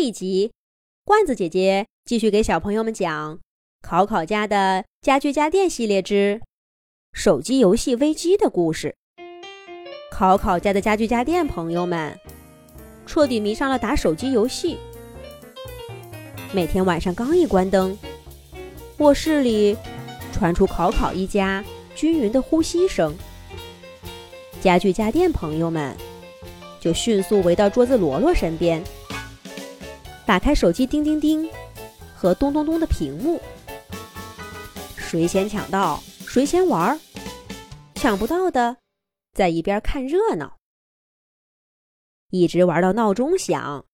这一集，罐子姐姐继续给小朋友们讲《考考家的家具家电系列之手机游戏危机》的故事。考考家的家具家电朋友们彻底迷上了打手机游戏，每天晚上刚一关灯，卧室里传出考考一家均匀的呼吸声，家具家电朋友们就迅速围到桌子罗罗身边。打开手机，叮叮叮，和咚咚咚的屏幕，谁先抢到谁先玩儿，抢不到的在一边看热闹，一直玩到闹钟响，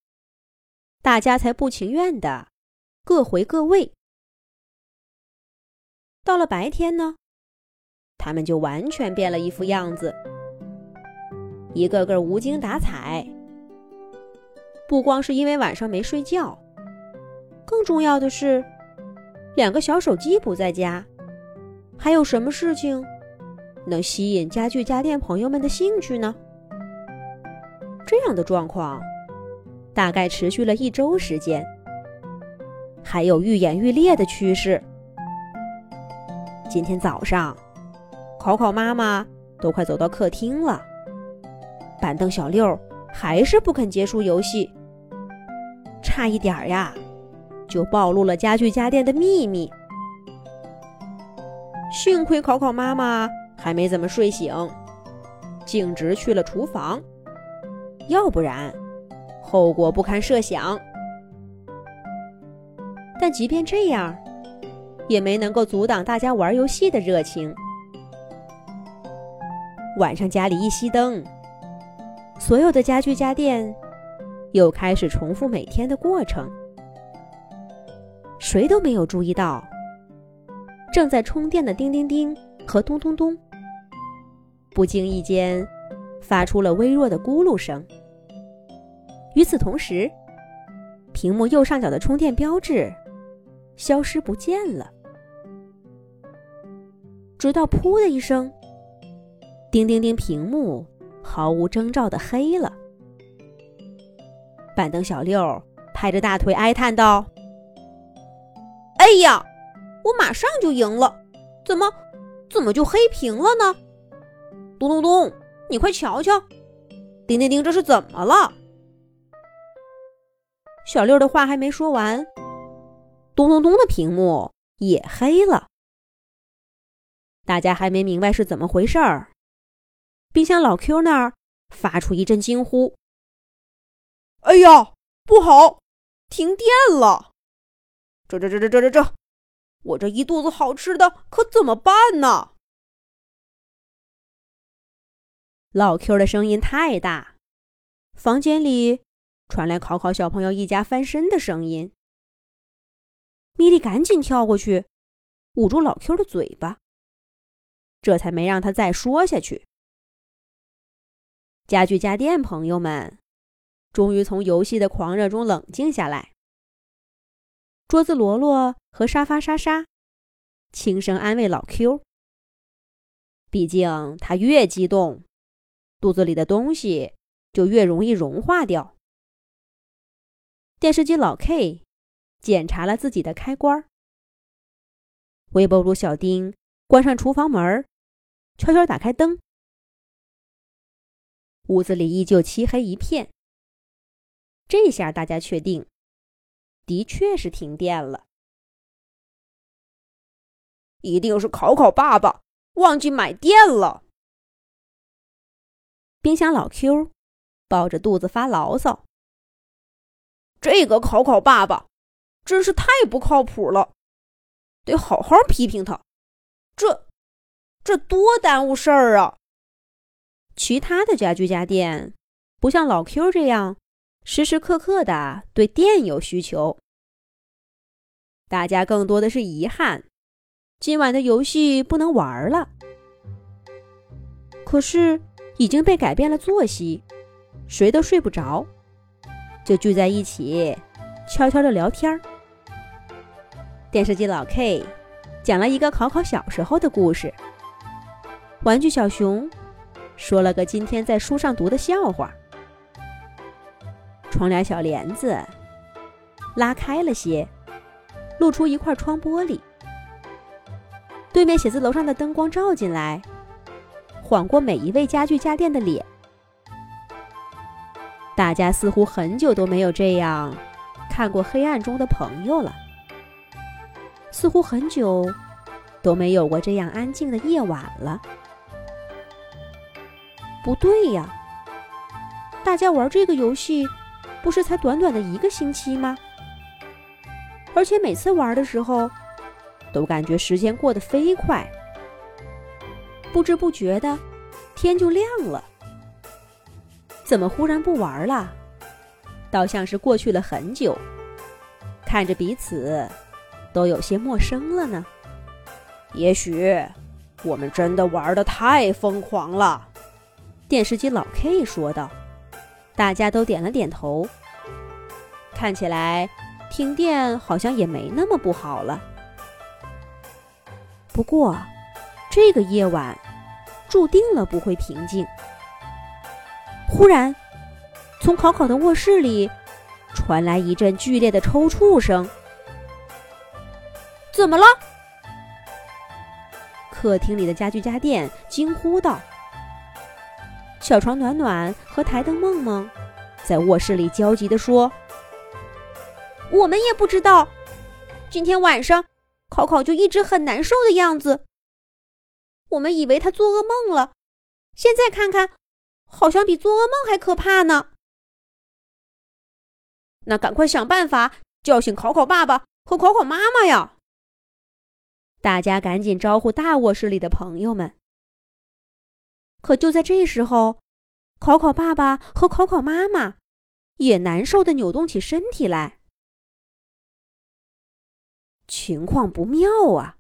大家才不情愿的各回各位。到了白天呢，他们就完全变了一副样子，一个个无精打采。不光是因为晚上没睡觉，更重要的是，两个小手机不在家，还有什么事情能吸引家具家电朋友们的兴趣呢？这样的状况大概持续了一周时间，还有愈演愈烈的趋势。今天早上，考考妈妈都快走到客厅了，板凳小六还是不肯结束游戏。差一点儿呀，就暴露了家具家电的秘密。幸亏考考妈妈还没怎么睡醒，径直去了厨房，要不然后果不堪设想。但即便这样，也没能够阻挡大家玩游戏的热情。晚上家里一熄灯，所有的家具家电。又开始重复每天的过程，谁都没有注意到，正在充电的叮叮叮和咚咚咚，不经意间发出了微弱的咕噜声。与此同时，屏幕右上角的充电标志消失不见了，直到“噗”的一声，叮叮叮，屏幕毫无征兆的黑了。板凳小六拍着大腿哀叹道：“哎呀，我马上就赢了，怎么，怎么就黑屏了呢？咚咚咚，你快瞧瞧，叮叮叮，这是怎么了？”小六的话还没说完，咚咚咚的屏幕也黑了。大家还没明白是怎么回事儿，冰箱老 Q 那儿发出一阵惊呼。哎呀，不好，停电了！这这这这这这这，我这一肚子好吃的可怎么办呢？老 Q 的声音太大，房间里传来考考小朋友一家翻身的声音。米莉赶紧跳过去，捂住老 Q 的嘴巴，这才没让他再说下去。家具家电朋友们。终于从游戏的狂热中冷静下来。桌子罗罗和沙发莎莎轻声安慰老 Q：“ 毕竟他越激动，肚子里的东西就越容易融化掉。”电视机老 K 检查了自己的开关。微波炉小丁关上厨房门，悄悄打开灯。屋子里依旧漆黑一片。这下大家确定，的确是停电了。一定是考考爸爸忘记买电了。冰箱老 Q 抱着肚子发牢骚：“这个考考爸爸真是太不靠谱了，得好好批评他。这这多耽误事儿啊！”其他的家具家电不像老 Q 这样。时时刻刻的对电有需求，大家更多的是遗憾，今晚的游戏不能玩了。可是已经被改变了作息，谁都睡不着，就聚在一起悄悄的聊天儿。电视机老 K 讲了一个考考小时候的故事，玩具小熊说了个今天在书上读的笑话。窗帘小帘子拉开了些，露出一块窗玻璃。对面写字楼上的灯光照进来，晃过每一位家具家电的脸。大家似乎很久都没有这样看过黑暗中的朋友了，似乎很久都没有过这样安静的夜晚了。不对呀，大家玩这个游戏不是才短短的一个星期吗？而且每次玩的时候，都感觉时间过得飞快，不知不觉的天就亮了。怎么忽然不玩了？倒像是过去了很久，看着彼此都有些陌生了呢。也许我们真的玩的太疯狂了。电视机老 K 说道。大家都点了点头。看起来停电好像也没那么不好了。不过，这个夜晚注定了不会平静。忽然，从考考的卧室里传来一阵剧烈的抽搐声。怎么了？客厅里的家具家电惊呼道。小床暖暖和台灯梦梦在卧室里焦急地说：“我们也不知道，今天晚上考考就一直很难受的样子。我们以为他做噩梦了，现在看看。”好像比做噩梦还可怕呢。那赶快想办法叫醒考考爸爸和考考妈妈呀！大家赶紧招呼大卧室里的朋友们。可就在这时候，考考爸爸和考考妈妈也难受的扭动起身体来。情况不妙啊！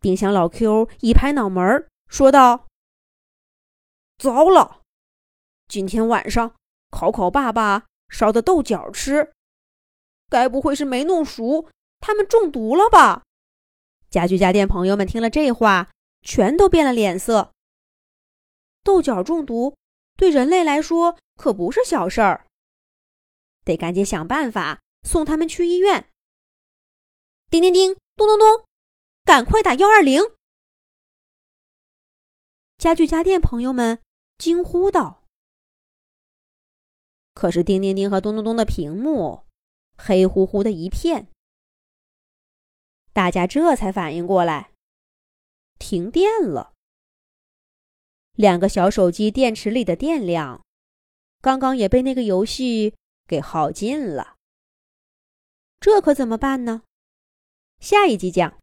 冰箱老 Q 一拍脑门说道。糟了！今天晚上考考爸爸烧的豆角吃，该不会是没弄熟，他们中毒了吧？家具家电朋友们听了这话，全都变了脸色。豆角中毒对人类来说可不是小事儿，得赶紧想办法送他们去医院。叮叮叮，咚咚咚，赶快打幺二零！家具家电朋友们。惊呼道：“可是，叮叮叮和咚咚咚的屏幕黑乎乎的一片。大家这才反应过来，停电了。两个小手机电池里的电量，刚刚也被那个游戏给耗尽了。这可怎么办呢？下一集讲。”